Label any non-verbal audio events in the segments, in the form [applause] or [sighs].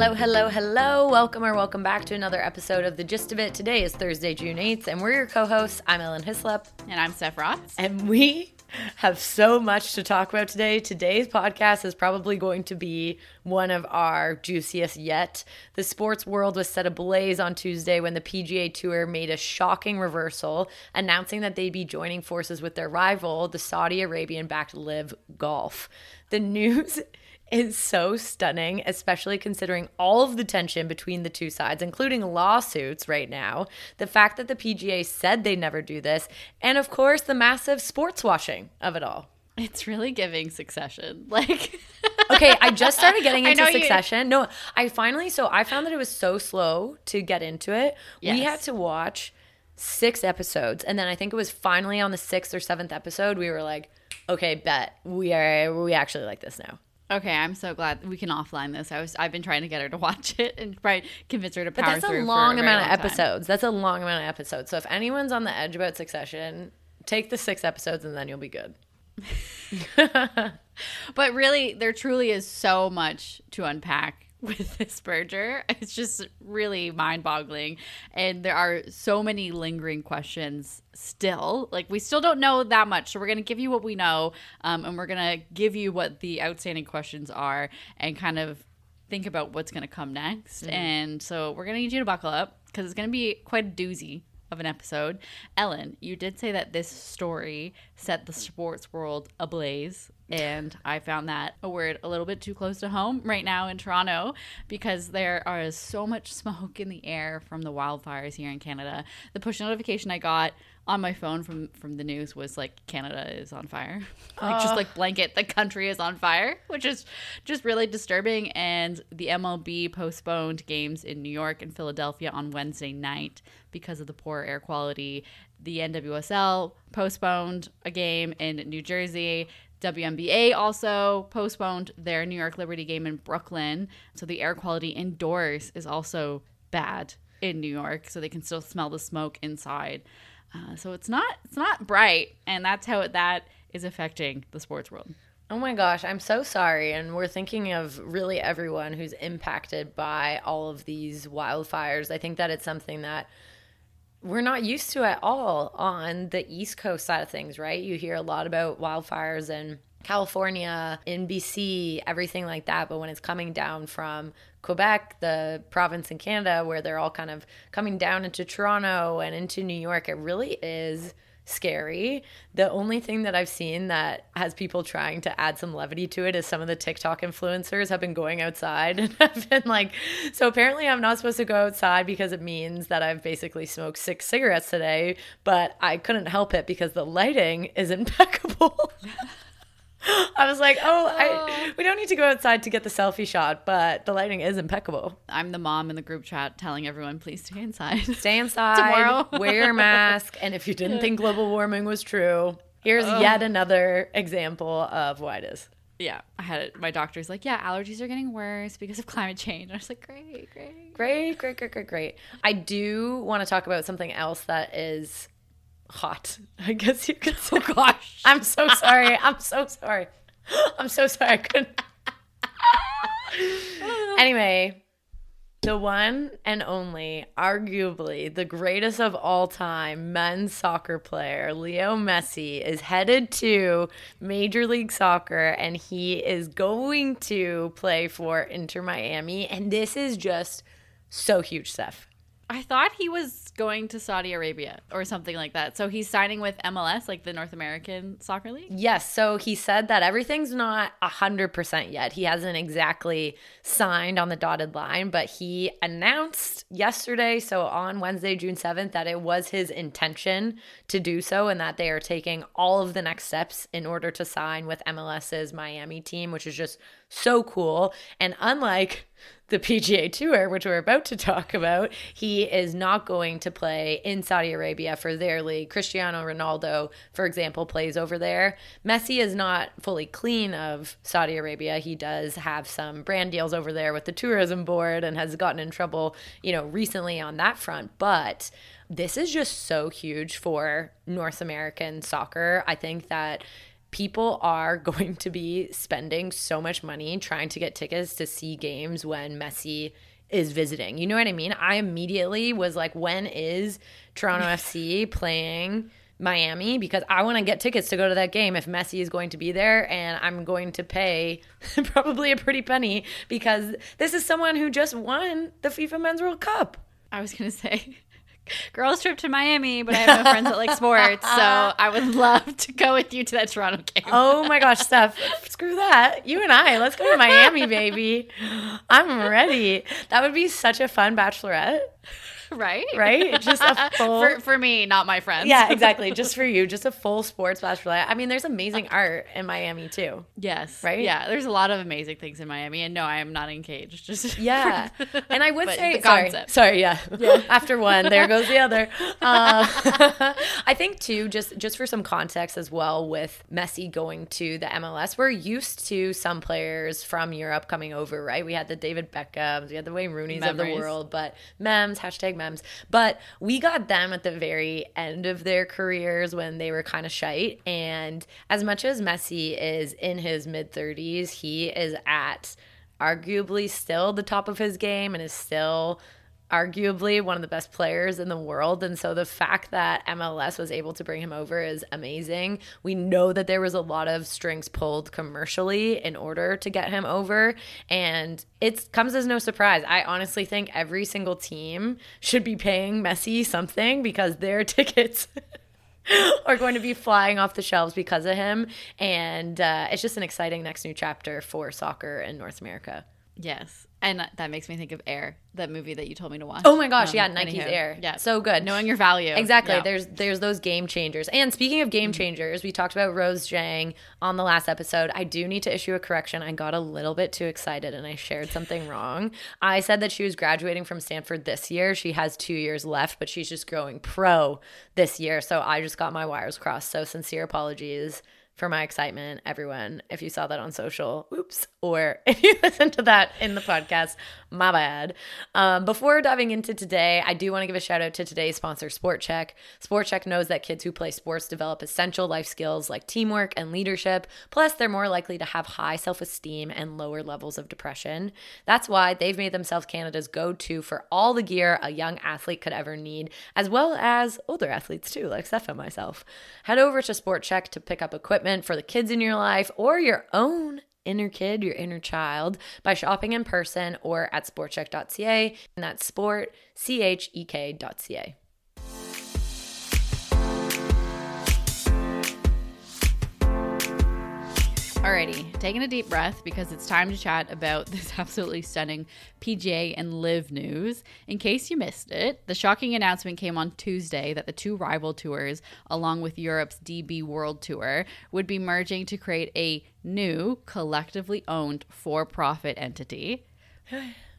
Hello, hello, hello. Welcome or welcome back to another episode of The Gist of It. Today is Thursday, June 8th, and we're your co hosts. I'm Ellen Hyslop. And I'm Steph Rotz. And we have so much to talk about today. Today's podcast is probably going to be one of our juiciest yet. The sports world was set ablaze on Tuesday when the PGA Tour made a shocking reversal, announcing that they'd be joining forces with their rival, the Saudi Arabian backed LIV Golf. The news is so stunning, especially considering all of the tension between the two sides, including lawsuits right now. The fact that the PGA said they never do this, and of course, the massive sports washing of it all. It's really giving succession. [laughs] Like, okay, I just started getting [laughs] into succession. You... No, I finally, so I found that it was so slow to get into it. Yes. We had to watch six episodes. And then I think it was finally on the sixth or seventh episode, we were like, okay, bet we are, we actually like this now. Okay, I'm so glad we can offline this. I was I've been trying to get her to [laughs] watch it and try convince her to power But that's a long a amount of episodes. That's a long amount of episodes. So if anyone's on the edge about Succession, take the six episodes and then you'll be good. [laughs] but really, there truly is so much to unpack [laughs] with this merger. It's just really mind boggling. And there are so many lingering questions still. Like, we still don't know that much. So, we're going to give you what we know um, and we're going to give you what the outstanding questions are and kind of think about what's going to come next. Mm-hmm. And so, we're going to need you to buckle up because it's going to be quite a doozy of an episode. Ellen, you did say that this story set the sports world ablaze. And I found that a word a little bit too close to home right now in Toronto because there is so much [laughs] smoke in the air from the wildfires here in Canada. The push notification I got on my phone from from the news was like Canada is on fire. [laughs] like uh. just like blanket the country is on fire, which is just really disturbing and the MLB postponed games in New York and Philadelphia on Wednesday night because of the poor air quality. The NWSL postponed a game in New Jersey. WNBA also postponed their New York Liberty game in Brooklyn. So the air quality indoors is also bad in New York, so they can still smell the smoke inside. Uh, so it's not it's not bright, and that's how that is affecting the sports world. Oh my gosh, I'm so sorry. And we're thinking of really everyone who's impacted by all of these wildfires. I think that it's something that we're not used to at all on the East Coast side of things, right? You hear a lot about wildfires in California, in BC, everything like that. But when it's coming down from Quebec, the province in Canada, where they're all kind of coming down into Toronto and into New York, it really is scary. The only thing that I've seen that has people trying to add some levity to it is some of the TikTok influencers have been going outside [laughs] and have been like, so apparently I'm not supposed to go outside because it means that I've basically smoked six cigarettes today, but I couldn't help it because the lighting is impeccable. [laughs] I was like, oh, I, oh. we don't need to go outside to get the selfie shot, but the lighting is impeccable. I'm the mom in the group chat telling everyone, please stay inside. Stay [laughs] inside. Tomorrow. wear your mask. And if you didn't think [laughs] global warming was true, here's oh. yet another example of why it is. Yeah, I had it. My doctor's like, yeah, allergies are getting worse because of climate change. And I was like, great, great. Great, great, great, great, great. I do want to talk about something else that is hot. [laughs] I guess you could say. Oh [laughs] gosh. [laughs] I'm so sorry. I'm so sorry. I'm so sorry. I couldn't. anyway, the one and only, arguably the greatest of all time men's soccer player, Leo Messi, is headed to Major League Soccer and he is going to play for Inter Miami. And this is just so huge, Steph. I thought he was going to Saudi Arabia or something like that. So he's signing with MLS, like the North American Soccer League? Yes. So he said that everything's not 100% yet. He hasn't exactly signed on the dotted line, but he announced yesterday, so on Wednesday, June 7th, that it was his intention to do so and that they are taking all of the next steps in order to sign with MLS's Miami team, which is just so cool. And unlike the PGA Tour, which we're about to talk about, he is not going to play in Saudi Arabia for their league. Cristiano Ronaldo, for example, plays over there. Messi is not fully clean of Saudi Arabia. He does have some brand deals over there with the tourism board and has gotten in trouble, you know, recently on that front. But this is just so huge for North American soccer. I think that people are [laughs] going to be spending so much money trying to get tickets to see games when Messi is visiting. You know what I mean? I immediately was like, when is Toronto [laughs] FC playing Miami? Because I want to get tickets to go to that game if Messi is going to be there, and I'm going to pay [laughs] probably a pretty penny because this is someone who just won the FIFA Men's World Cup. I was gonna say [laughs] girls trip to Miami, but I have no friends that like [laughs] sports, so I would love to go with you to that Toronto game. Oh my gosh, Steph, screw that. You and I, let's go to Miami, baby. I'm ready. That would be such a fun bachelorette. [laughs] right? Right? Just a [laughs] full for, for me, not my friends. Yeah, [laughs] exactly. Just for you, just a full sports bachelorette. I mean, there's amazing art in Miami too. yes. Right? Yeah. There's a lot of amazing things in Miami, and no, I am not engaged. Just Yeah, and I would say sorry, sorry, yeah. yeah. After one, there goes the other. Um, I think too, just just for some context as well, with Messi going to the MLS, we're used to some players from Europe coming over, right? We had the David Beckhams, we had the Wayne Rooney's of the world, but memes hashtag memes. But we got them at the very end of their careers when they were kind of shite. And as much as Messi is in his mid thirties, he is at arguably still the top of his game and is still arguably one of the best players in the world. And so the fact that MLS was able to bring him over is amazing. We know that there was a lot of strings pulled commercially in order to get him over. And it comes as no surprise. I honestly think every single team should be paying Messi something because their [laughs] tickets. are going to be flying off the shelves because of him. And uh, it's just an exciting next new chapter for soccer in North America. yes, and that makes me think of Air, that movie that you told me to watch. Oh my gosh, Um, yeah, Nike's anywho, Air. Yeah, So good. knowing your value. Exactly. Yeah. There's there's those game changers. And speaking of game changers, we talked about Rose Zhang on the last episode. I do need to issue a correction. I got a little bit too excited and I shared something [laughs] wrong. I said that she was graduating from Stanford this year. She has 2 years left, but she's just growing pro this year. So I just got my wires crossed. So sincere apologies for my excitement, everyone. If you saw that on social, oops. Or [laughs] if you listened to that in the podcast, my bad. Um, before diving into today, I do want to give a shout out to today's sponsor, SportChek. Sport Check knows that kids who play sports develop essential life skills like teamwork and leadership. Plus, they're more likely to have high self esteem and lower levels of depression. That's why they've made themselves Canada's go to for all the gear a young athlete could ever need, as well as older athletes too, like Steph and myself. Head over to SportChek to pick up equipment for the kids in your life or your own inner kid, your inner child, by shopping in person or at sportchek.ca. And that's sport, C H E K.ca. Alrighty, taking a deep breath because it's time to chat about [laughs] this absolutely stunning PGA and LIV news. In case you missed it, the shocking announcement came on Tuesday that the two rival tours, along with Europe's DP World Tour, would be merging to create a new, collectively owned for profit entity. [sighs] [sighs] [sighs]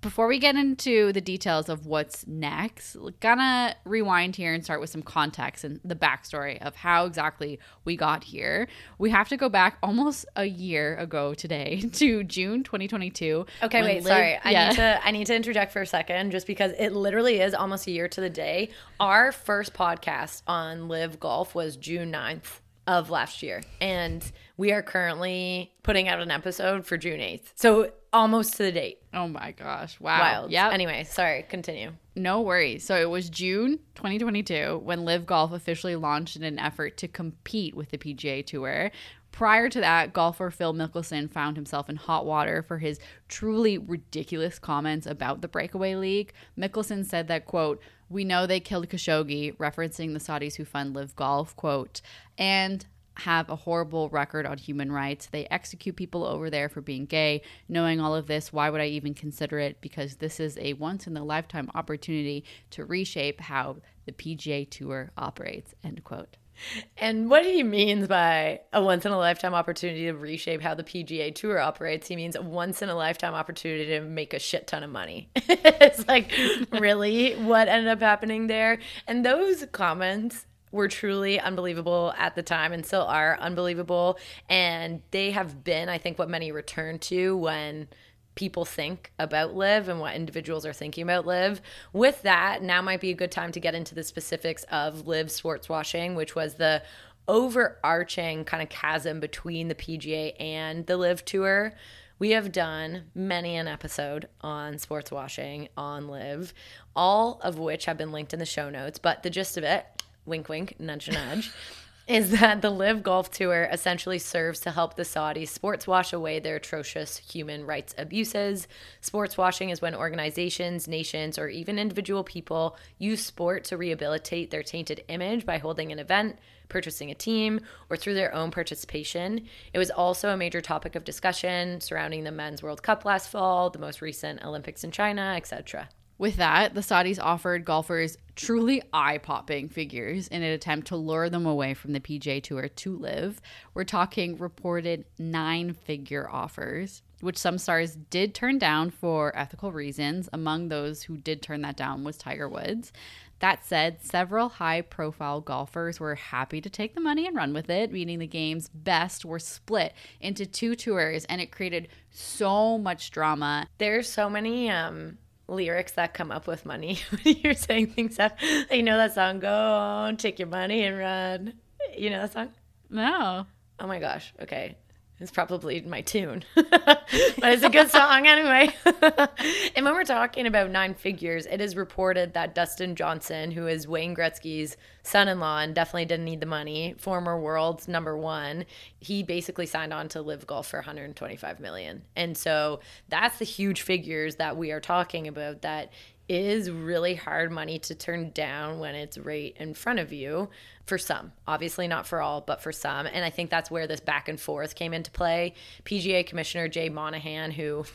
Before we get into the details of what's next, gonna rewind here and start with some context and the backstory of how exactly we got here. We have to go back almost a year ago today [laughs] to June 2022. Okay, wait, Liv- sorry. I yeah. need to I need to interject for a second just because it literally is almost a year to the day. Our first podcast on LIV Golf was June 9th of last year. And we are currently putting out an episode for June 8th. So almost to the date. Oh my gosh! Wow. Wild. Yeah. Anyway, sorry, continue. No worries. So it was June 2022 when LIV Golf officially launched in an effort to compete with the PGA Tour. Prior to that, golfer Phil Mickelson found himself in hot water for his truly ridiculous comments about the breakaway league. Mickelson said that, quote, we know they killed Khashoggi, referencing the Saudis who fund LIV Golf, quote, and have a horrible record on human rights. They execute people over there for being gay. Knowing all of this, why would I even consider it? Because this is a once in a lifetime opportunity to reshape how the PGA Tour operates. End quote. And what he means by a once in a lifetime opportunity to reshape how the PGA Tour operates, he means a once in a lifetime opportunity to make a shit ton of money. [laughs] it's like, really what ended up happening there? And those comments were truly unbelievable at the time and still are unbelievable. And they have been, I think, what many return to when people think about LIV and what individuals are thinking about LIV. With that, now might be a good time to get into the specifics of LIV sports washing, which was the overarching kind of chasm between the PGA and the LIV Tour. We have done many an episode on sports washing on LIV, all of which have been linked in the show notes. But the gist of it, wink, wink, nudge, nudge, [laughs] is that the LIV Golf Tour essentially serves to help the Saudis sports wash away their atrocious human rights abuses. Sports washing is when organizations, nations, or even individual people use sport to rehabilitate their tainted image by holding an event, purchasing a team, or through their own participation. It was also a major topic of discussion surrounding the Men's World Cup last fall, the most recent Olympics in China, etc. With that, the Saudis offered golfers truly eye popping figures in an attempt to lure them away from the PGA Tour to LIV. We're talking reported nine figure offers, which some stars did turn down for ethical reasons. Among those who did turn that down was Tiger Woods. That said, several high profile golfers were happy to take the money and run with it, meaning the game's best were split into two tours and it created so much drama. There's so many um lyrics that come up with money. [laughs] When you're saying things that you know that song go on take your money and run. You know that song? No. oh my gosh. Okay it's probably my tune. [laughs] But it's a good song anyway. [laughs] And when we're talking about nine figures it is reported that dustin johnson who is wayne gretzky's son-in-law and definitely didn't need the money former world's number one he basically signed on to LIV golf for 125 million. And so that's the huge figures that we are talking about that is really hard money to turn down when it's right in front of you for some. Obviously, not for all, but for some. And I think that's where this back and forth came into play. PGA Commissioner Jay Monahan, who. [laughs]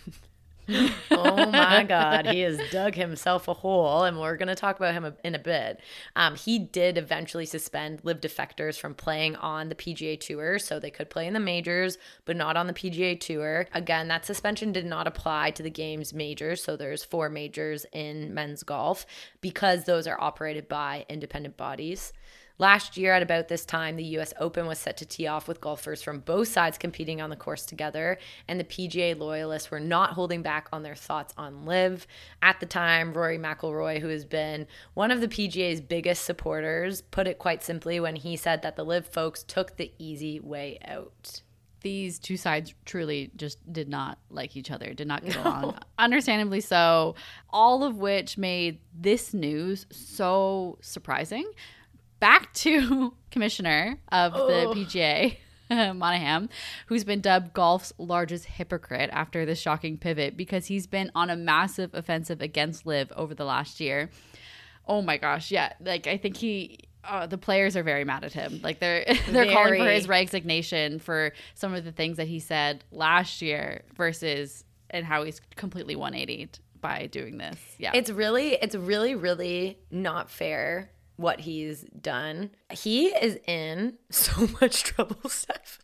oh my God, he has dug himself a hole, and we're going to talk about him in a bit. Um, he did eventually suspend LIV defectors from playing on the PGA Tour, so they could play in the majors, but not on the PGA Tour. Again, that suspension did not apply to the game's majors, so there's four majors in men's golf because those are operated by independent bodies. Last year, at about this time, the US Open was set to tee off with golfers from both sides competing on the course together, and the PGA loyalists were not holding back on their thoughts on LIV. At the time, Rory McIlroy, who has been one of the PGA's biggest supporters, put it quite simply when he said that the LIV folks took the easy way out. These two sides truly just did not like each other, did not get [laughs] along. Understandably so, all of which made this news so surprising back to [laughs] commissioner of the Oh. PGA, [laughs] Monahan, who's been dubbed golf's largest hypocrite after this shocking pivot because he's been on a massive offensive against Liv over the last year. Oh my gosh, yeah. Like I think he uh, the players are very mad at him. Like they're [laughs] they're calling for his resignation for some of the things that he said last year versus and how he's completely 180 by doing this. Yeah. It's really, it's really, really not fair what he's done. He is in [laughs] so much trouble, Steph.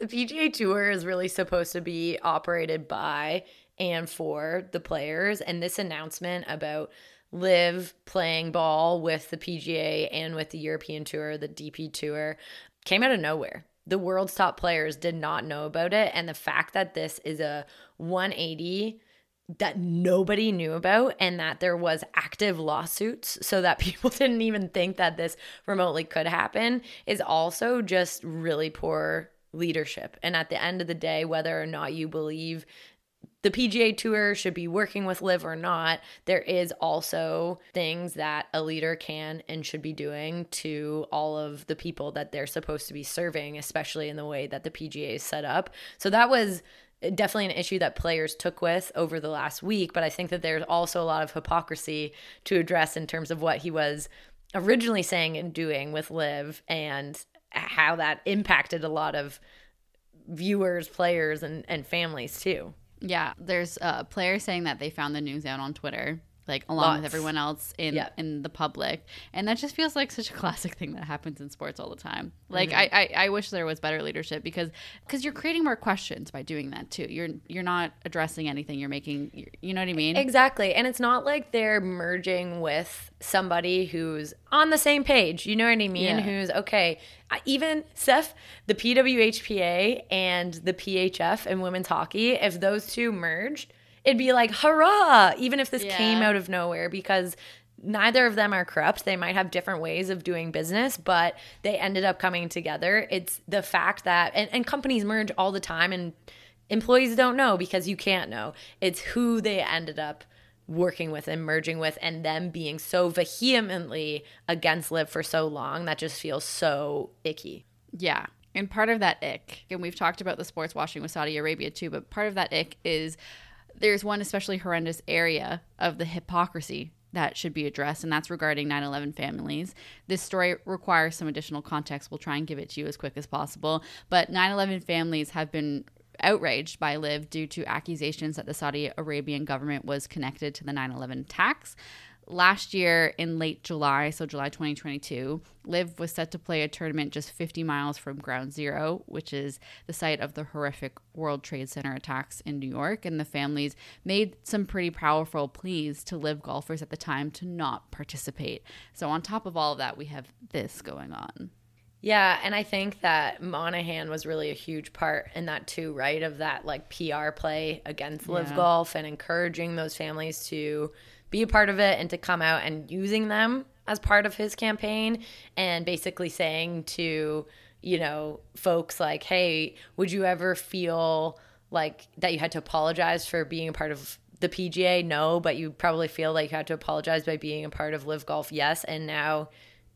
The PGA Tour is really supposed to be operated by and for the players. And this announcement about LIV playing ball with the PGA and with the European Tour, the DP Tour, came out of nowhere. The world's top players did not know about it. And the fact that this is a 180 that nobody knew about and that there was active lawsuits so that [laughs] people didn't even think that this remotely could happen is also just really poor leadership. And at the end of the day, whether or not you believe the PGA Tour should be working with LIV or not, there is also things that a leader can and should be doing to all of the people that they're supposed to be serving, especially in the way that the PGA is set up. So that was definitely an issue that players took with over the last week, but I think that there's also a lot of hypocrisy to address in terms of what he was originally saying and doing with LIV and how that impacted a lot of viewers, players, and, and families too. Yeah, there's a player saying that they found the news out on Twitter, like along with everyone else in Yeah. in the public, and that just feels like such a [laughs] classic thing that happens in sports all the time. Like Mm-hmm. I, I I wish there was better leadership because because you're creating more questions by doing that too. You're you're not addressing anything. You're making you know what I mean? Exactly. And it's not like they're merging with somebody who's on the same page. You know what I mean? Yeah. Who's okay. I- Even Steph, the PWHPA and the PHF and women's hockey, if those two merged, it'd be like, hurrah, even if this Yeah. came out of nowhere because neither of them are corrupt. They might have different ways of doing business, but they ended up coming together. It's the fact that, and, and companies merge all the time, and employees don't know because you can't know. It's who they ended up working with and merging with, and them being so vehemently against LIV for so long that just feels so icky. Yeah. And part of that ick, and we've talked about the sports washing with Saudi Arabia too, but part of that ick is there's one especially horrendous area of the hypocrisy that should be addressed, and that's regarding 9 11 families. This story requires some additional context. We'll try and give it to you as quick as possible. But 9 11 families have been outraged by LIV due to accusations that the Saudi Arabian government was connected to the 9 11 attacks last year in late July, so July 2022, LIV was set to play a tournament just 50 miles from Ground Zero, which is the site of the horrific World Trade Center attacks in New York. And the families made some pretty powerful pleas to LIV golfers at the time to not participate. So, on top of all of that, we have this going on. Yeah, and I think that Monahan was really a huge part in that too, right? Of that like PR play against LIV Yeah. Golf and encouraging those families to be a part of it and to come out and using them as part of his campaign and basically saying to, you know, folks like, "Hey, would you ever feel like that you had to apologize for being a part of the PGA? No, but you probably feel like you had to apologize by being a part of LIV Golf. Yes, and now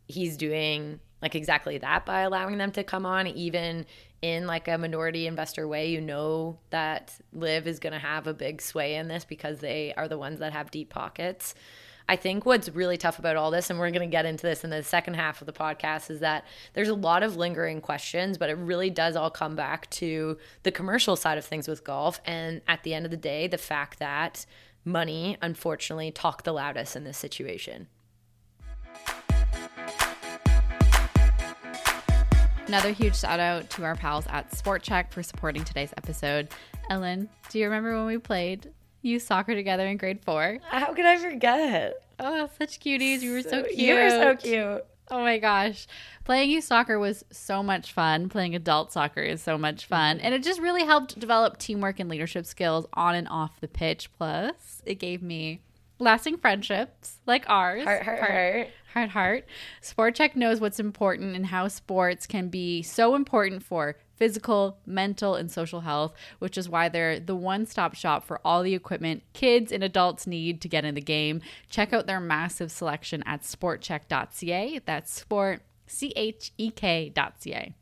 he's doing like exactly that by allowing them to come on even in like a minority investor way you know that LIV is going to have a big sway in this because they are the ones that have deep pockets. I think what's really tough about all this and we're going to get into this in the second half of the podcast is that there's a lot of lingering questions but it really does all come back to the commercial side of things with golf. And at the end of the day the fact that money unfortunately talk the loudest in this situation Another huge shout out to our pals at SportChek for supporting today's episode. Ellen, do you remember when we played youth soccer together in grade four? how could i forget Oh, such cuties. You were so, cute. you were so cute Oh my gosh. Playing youth soccer was so much fun. Playing adult soccer is so much fun. And it just really helped develop teamwork and leadership skills on and off the pitch. Plus, it gave me lasting friendships like ours. Heart, heart, heart. Heart, heart. SportChek knows what's important and how sports can be so important for physical, mental, and social health, which is why they're the one stop shop for all the equipment kids and adults need to get in the game. Check out their massive selection at sportchek.ca. That's sport, C H E K.ca.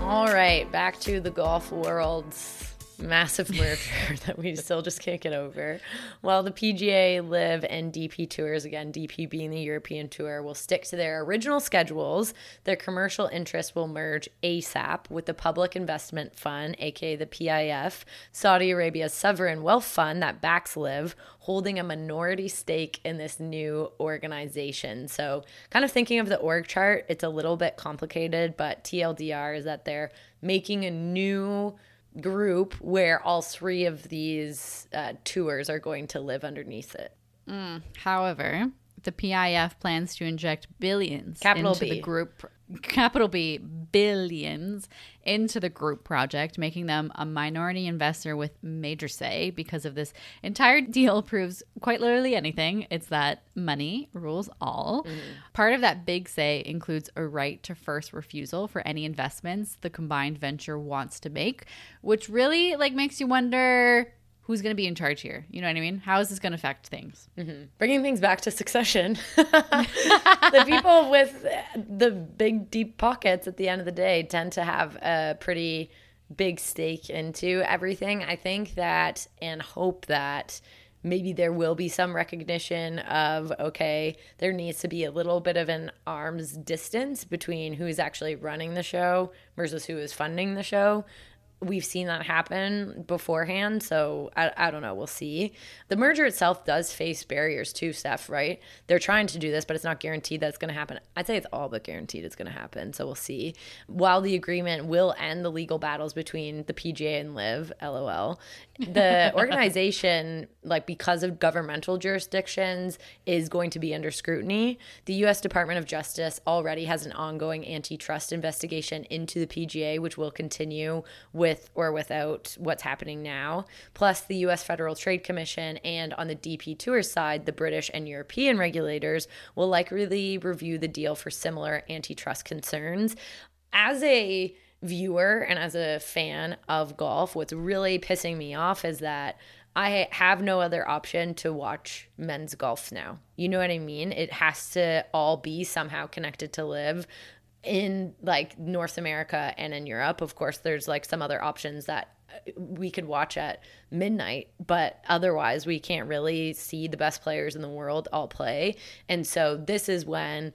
All right, back to the golf world's massive [laughs] merger that we still just can't get over. While the PGA, LIV, and DP tours, again, DP being the European tour, will stick to their original schedules. Their commercial interests will merge ASAP with the Public Investment Fund, aka the PIF, Saudi Arabia's sovereign wealth fund that backs LIV, holding a minority stake in this new organization. So, kind of thinking of the org chart, it's a little bit complicated, but TLDR is that they're making a new group where all three of these uh, tours are going to live underneath it. However, the PIF plans to inject billions Capital into B. the group capital B billions into the group project, making them a minority investor with major say because of this entire deal [laughs] proves quite literally anything. It's that money rules all. Mm-hmm. Part of that big say includes a right to first refusal for any investments the combined venture wants to make, which really like makes you wonder who's going to be in charge here. You know what I mean? How is this going to affect things? Mm-hmm. Bringing things back to succession, [laughs] the people with the big, deep pockets at the end of the day tend to have a pretty big stake into everything. I think that and hope that maybe there will be some recognition of okay, there needs to be a little bit of an arm's distance between who is actually running the show versus who is funding the show we've seen that happen beforehand. So I, I don't know. We'll see. The merger itself does face barriers too, Steph, right? They're trying to do this, but it's not guaranteed that it's going to happen. I'd say it's all but guaranteed it's going to happen. So we'll see. While the agreement will end the legal battles between the PGA and LIV, lol, the [laughs] organization, like because of governmental jurisdictions, is going to be under scrutiny. The U.S. Department of Justice already has an ongoing antitrust investigation into the PGA, which will continue with with or without what's happening now. Plus, the US Federal Trade Commission and on the DP Tour side, the British and European regulators will likely review the deal for similar antitrust concerns. As a viewer and as a fan of golf, what's really pissing me off is that I have no other option to watch men's golf now. You know what I mean? It has to all be somehow connected to LIV in like North America and in Europe. Of course, there's like some other options that uh, we could watch at midnight, but otherwise, we can't really see the best players in the world all play. And so, this is when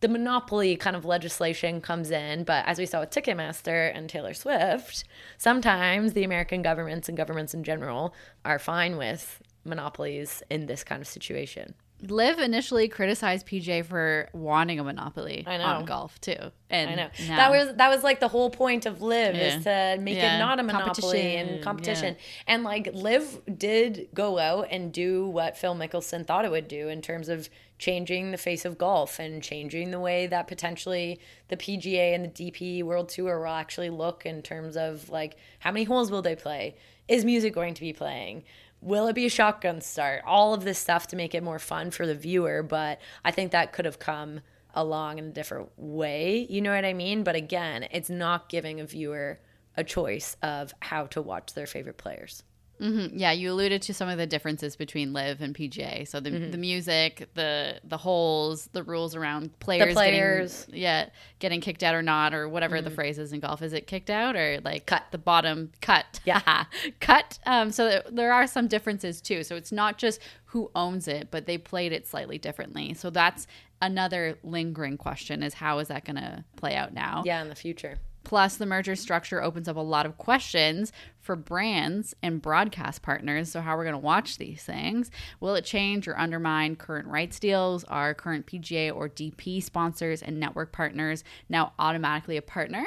the monopoly kind of legislation comes in. But as we saw with Ticketmaster and Taylor Swift, sometimes the American governments and governments in general are fine with monopolies in this kind of situation. LIV initially criticized PJ for wanting a monopoly I know. on golf too, and I know now- that was that was like the whole point of LIV Yeah. is to make Yeah. it not a monopoly and competition. And like LIV did go out and do what Phil Mickelson thought it would do in terms of changing the face of golf and changing the way that potentially the PGA and the DP World Tour will actually look in terms of like how many holes will they play? Is music going to be playing? Will it be a shotgun start? All of this stuff to make it more fun for the viewer, but I think that could have come along in a different way. You know what I mean? But again, it's not giving a viewer a choice of how to watch their favorite players. Mhm. Yeah, you alluded to some of the differences between LIV and PGA. So the Mm-hmm. the music, the the holes, the rules around players, players. Mm-hmm. getting, yeah, getting kicked out or not, or whatever the phrase is in golf. Is it kicked out or like Cut. the bottom cut? Yeah. [laughs] cut. Um, so there are some differences too. So it's not just who owns it, but they played it slightly differently. So that's another lingering question: is how is that going to play out now? Yeah, in the future. Plus, the merger structure opens up a lot of questions for brands and broadcast partners. So, how we're going to watch these things? Will it change or undermine current rights deals? Are current PGA or DP sponsors and network partners now automatically a partner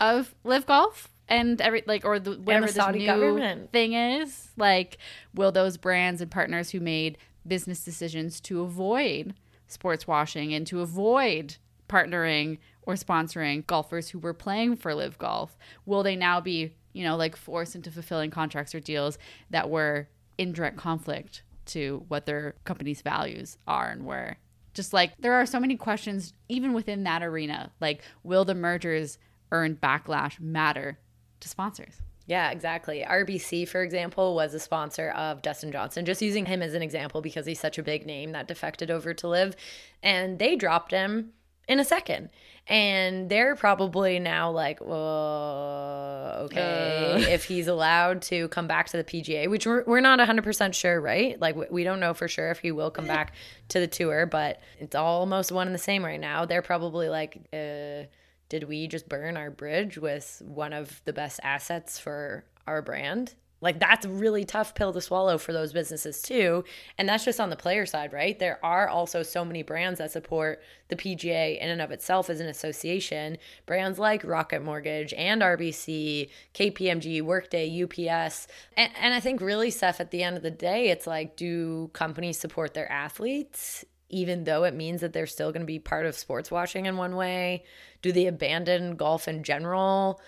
of LIV Golf? And every like, or the whatever this Saudi new government. thing is, like, will those brands and partners who made business decisions to avoid sports washing and to avoid partnering or sponsoring golfers who were playing for LIV Golf, will they now be, you know, like forced into fulfilling contracts or deals that were in direct conflict to what their company's values are and were? Just like there are so many questions even within that arena. Like, will the mergers earned backlash matter to sponsors? Yeah, exactly. RBC, for example, was a sponsor of Dustin Johnson, just using him as an example because he's such a big name that defected over to LIV. And they dropped him in a second. And they're probably now like, well, okay, Uh. if he's allowed to come back to the PGA, which we're, we're not 100% sure, right? Like, we- don't know for sure if he will come back to the tour, but it's almost one and the same right now. They're probably like, uh, did we just burn our bridge with one of the best assets for our brand? Like that's a really tough pill to swallow for those businesses too. And that's just on the player side, right? There are also so many brands that support the PGA in and of itself as an association. Brands like Rocket Mortgage and RBC, KPMG, Workday, UPS. And, and I think really, Steph, at the end of the day, it's like, do companies support their athletes? even though it means that they're still going to be part of sports washing in one way? Do they abandon golf in general?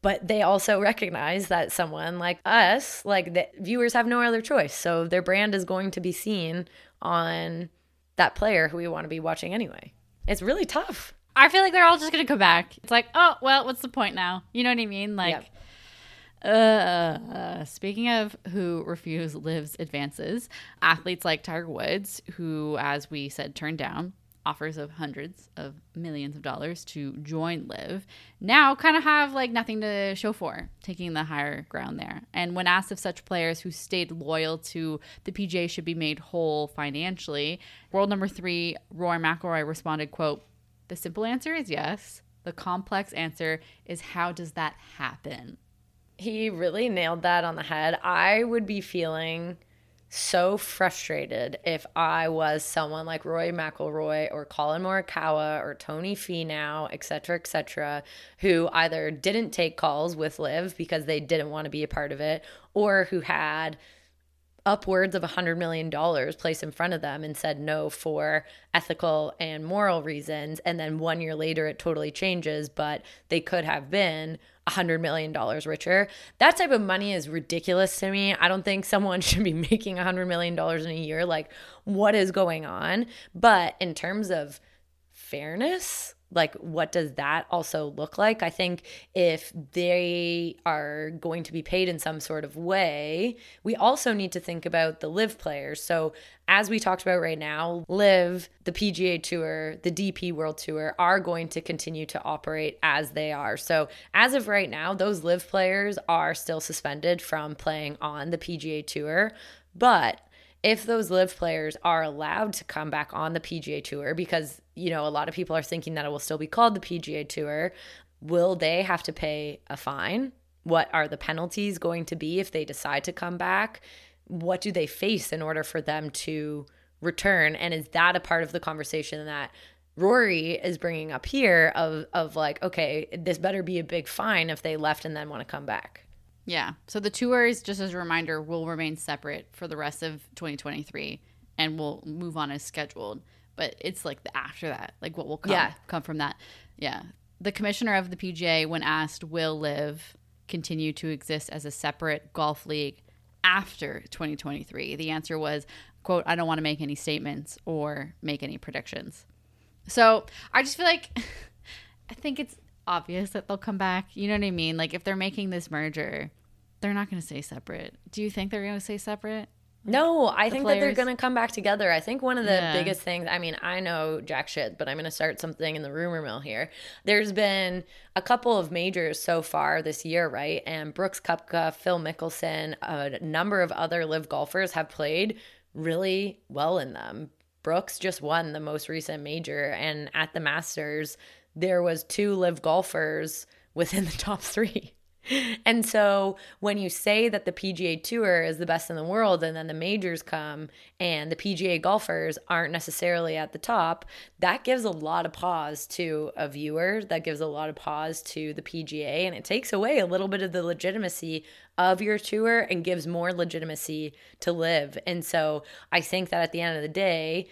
But they also recognize that someone like us, like the viewers have no other choice. So their brand is going to be seen on that player who we want to be watching anyway. It's really tough. I feel like they're all just gonna come back. It's like, oh well, what's the point now? You know what I mean? Like, Yep. uh, speaking of who refuse LIV's advances, athletes like Tiger Woods, who, as we said, turned down offers of hundreds of millions of dollars to join LIV. Now kind of have like nothing to show for taking the higher ground there. And when asked if such players who stayed loyal to the pga should be made whole financially world number three roy mcilroy responded quote the simple answer is yes. The complex answer is how does that happen? He really nailed that on the head. I would be feeling so frustrated if I was someone like Roy McIlroy or Collin Morikawa or Tony Finau, et cetera, et cetera, who either didn't take calls with Liv because they didn't want to be a part of it, or who had upwards of $100 million placed in front of them and said no for ethical and moral reasons. And then one year later, it totally changes, but they could have been $100 million richer. That type of money is ridiculous to me. I don't think someone [laughs] should be making $100 million in a year. Like, what is going on? But in terms of fairness, like what does that also look like? I think if they are going to be paid in some sort of way we also need to think about the LIV players so as we talked about right now LIV the pga tour the dp world tour are going to continue to operate as they are. So as of right now those LIV players are still suspended from playing on the pga tour. But if those LIV players are allowed to come back on the PGA Tour, because, you know, a lot of people are thinking that it will still be called the PGA Tour, will they have to pay a fine? What are the penalties going to be if they decide to come back? What do they face in order for them to return? And is that a part of the conversation that Rory is bringing up here of of like, okay, this better be a big fine if they left and then want to come back. Yeah. So the tours, just as a reminder, will remain separate for the rest of 2023 and we'll move on as scheduled. But it's like the after that, like what will come Yeah. come from that. Yeah. The commissioner of the PGA, when asked, will LIV continue to exist as a separate golf league after 2023? The answer was, quote, I don't want to make any statements or make any predictions. So I just feel like [laughs] I think it's obvious that they'll come back. You know what I mean? Like if they're making this merger, they're not going to stay separate. Do you think they're going to stay separate? No, I think that they're going to come back together. I think one of the Yeah. biggest things, I mean, I know jack shit, but I'm going to start something in the rumor mill here. There's been a couple of majors so far this year, right? And Brooks Koepka, Phil Mickelson, a number of other LIV golfers have played really well in them. Brooks just won the most recent major and at the Masters there was two LIV golfers within the [laughs] top 3. And so when you say that the PGA Tour is the best in the world and then the majors come and the PGA golfers aren't necessarily at the top, that gives a lot of pause to a viewer, that gives a lot of pause to the PGA and it takes away a little bit of the legitimacy of your tour and gives more legitimacy to LIV. And so I think that at the end of the day,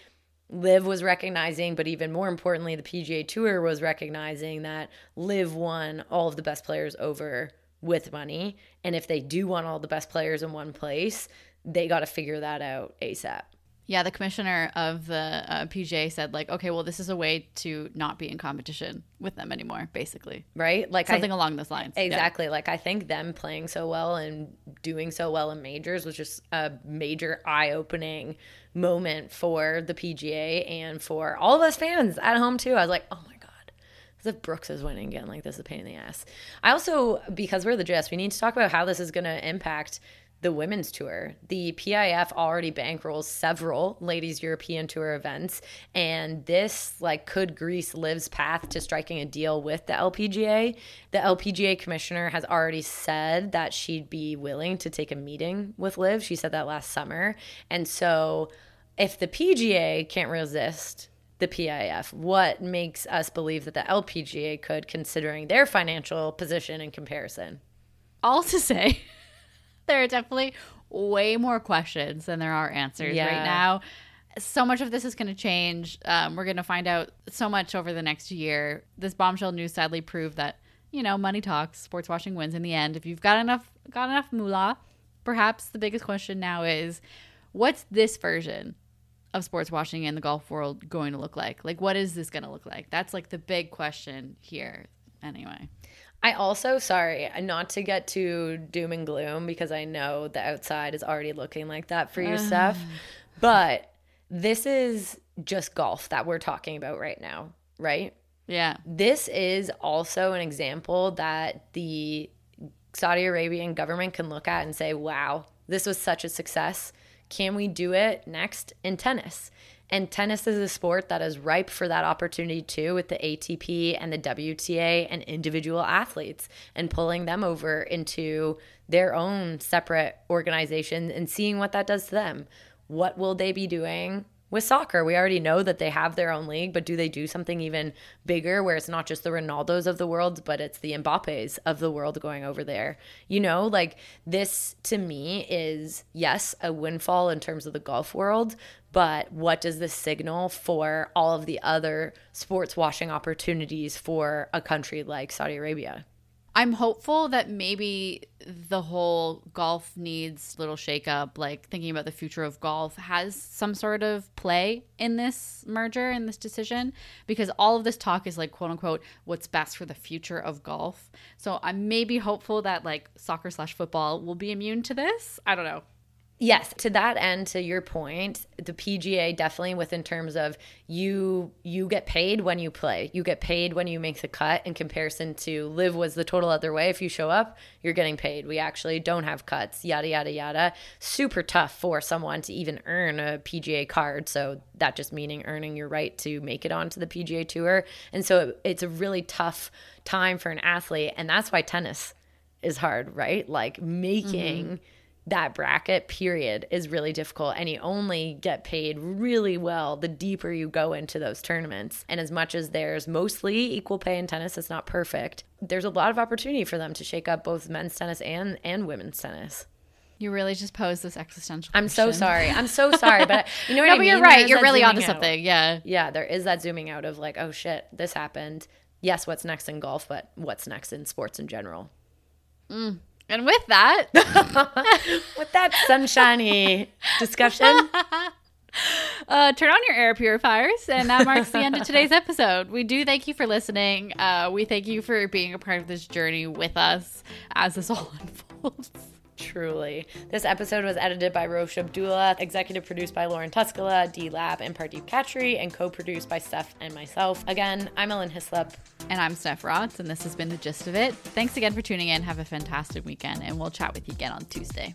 Liv was recognizing, but even more importantly, the PGA Tour was recognizing that LIV won all of the best players over with money. And if they do want all the best players in one place, they got to figure that out ASAP. Yeah, the commissioner of the uh, PGA said like, okay, well, this is a way to not be in competition with them anymore, basically. Right? Like Something I, along those lines. Yeah. Exactly. Like I think them playing so well and doing so well in majors was just a major eye-opening moment for the PGA and for all of us fans at home too. I was like, "Oh my god. If Brooks is winning again, like this is a pain in the ass." I also because we're the gist, we need to talk about how this is going to impact the women's tour. The PIF already bankrolls several ladies European tour events and this like could grease Liv's path to striking a deal with the LPGA. The LPGA commissioner has already said that she'd be willing to take a meeting with Liv. She said that last summer. And so if the PGA can't resist the PIF, what makes us believe that the LPGA could considering their financial position in comparison? All to say, [laughs] there are definitely way more questions than there are answers Yeah. right now. So much of this is going to change. Um, we're going to find out so much over the next year. This bombshell news sadly proved that you know money talks. Sports washing wins in the end. If you've got enough, got enough moolah, perhaps the biggest question now is, what's this version of sports washing in the golf world going to look like? Like, what is this going to look like? That's like the big question here. Anyway. I also, sorry, not to get too doom and gloom because I know the outside is already looking like that for you, Steph, but this is just golf that we're talking about right now, right? Yeah. This is also an example that the Saudi Arabian government can look at and say, wow, this was such a success. Can we do it next in tennis? And tennis is a sport that is ripe for that opportunity too, with the ATP and the WTA and individual athletes and pulling them over into their own separate organization and seeing what that does to them. What will they be doing with soccer. We already know that they have their own league, but do they do something even bigger where it's not just the Ronaldos of the world, but it's the Mbappes of the world going over there? You know, like this to me is, yes, a windfall in terms of the golf world, but what does this signal for all of the other sports washing opportunities for a country like Saudi Arabia? I'm hopeful that maybe the whole golf needs little shakeup, like thinking about the future of golf, has some sort of play in this merger, in this decision, because all of this talk is like, quote unquote, what's best for the future of golf. So I'm maybe hopeful that like soccer slash football will be immune to this. I don't know. Yes, to that end, to your point, the PGA definitely within terms of you you get paid when you play. You get paid when you make the cut in comparison to LIV was the total other way. If you show up, you're getting paid. We actually don't have cuts, yada yada yada. Super tough for someone to even earn a PGA card. So that just meaning earning your right to make it onto the PGA tour. And so it, it's a really tough time for an athlete. And that's why tennis is hard, right? Like making mm-hmm that bracket period is really difficult and you only get paid really well the deeper you go into those tournaments and as much as there's mostly equal pay in tennis it's not perfect there's a lot of opportunity for them to shake up both men's tennis and and women's tennis you really just posed this existential. I'm so sorry. I'm so sorry, but [laughs] you know what no, I mean. But you're right. You're really onto out. something. Yeah. Yeah. There is that zooming out of like, oh shit, this happened. Yes, what's next in golf, but what's next in sports in general. Mm. And with that, [laughs] with that sunshiny discussion, [laughs] uh, turn on your air purifiers, and that marks the end of today's [laughs] episode. We do thank you for listening. Uh, we thank you for being a part of this journey with us as this all unfolds. Truly. This episode was edited by Rosh Abdullah, executive produced by Lauren Tuscala, D Lab, and Pardeep Khatri, and co produced by Steph and myself. Again, I'm Ellen Hyslop. And I'm Steph Rotz, and this has been the gist of it. Thanks again for tuning in. Have a fantastic weekend, and we'll chat with you again on Tuesday.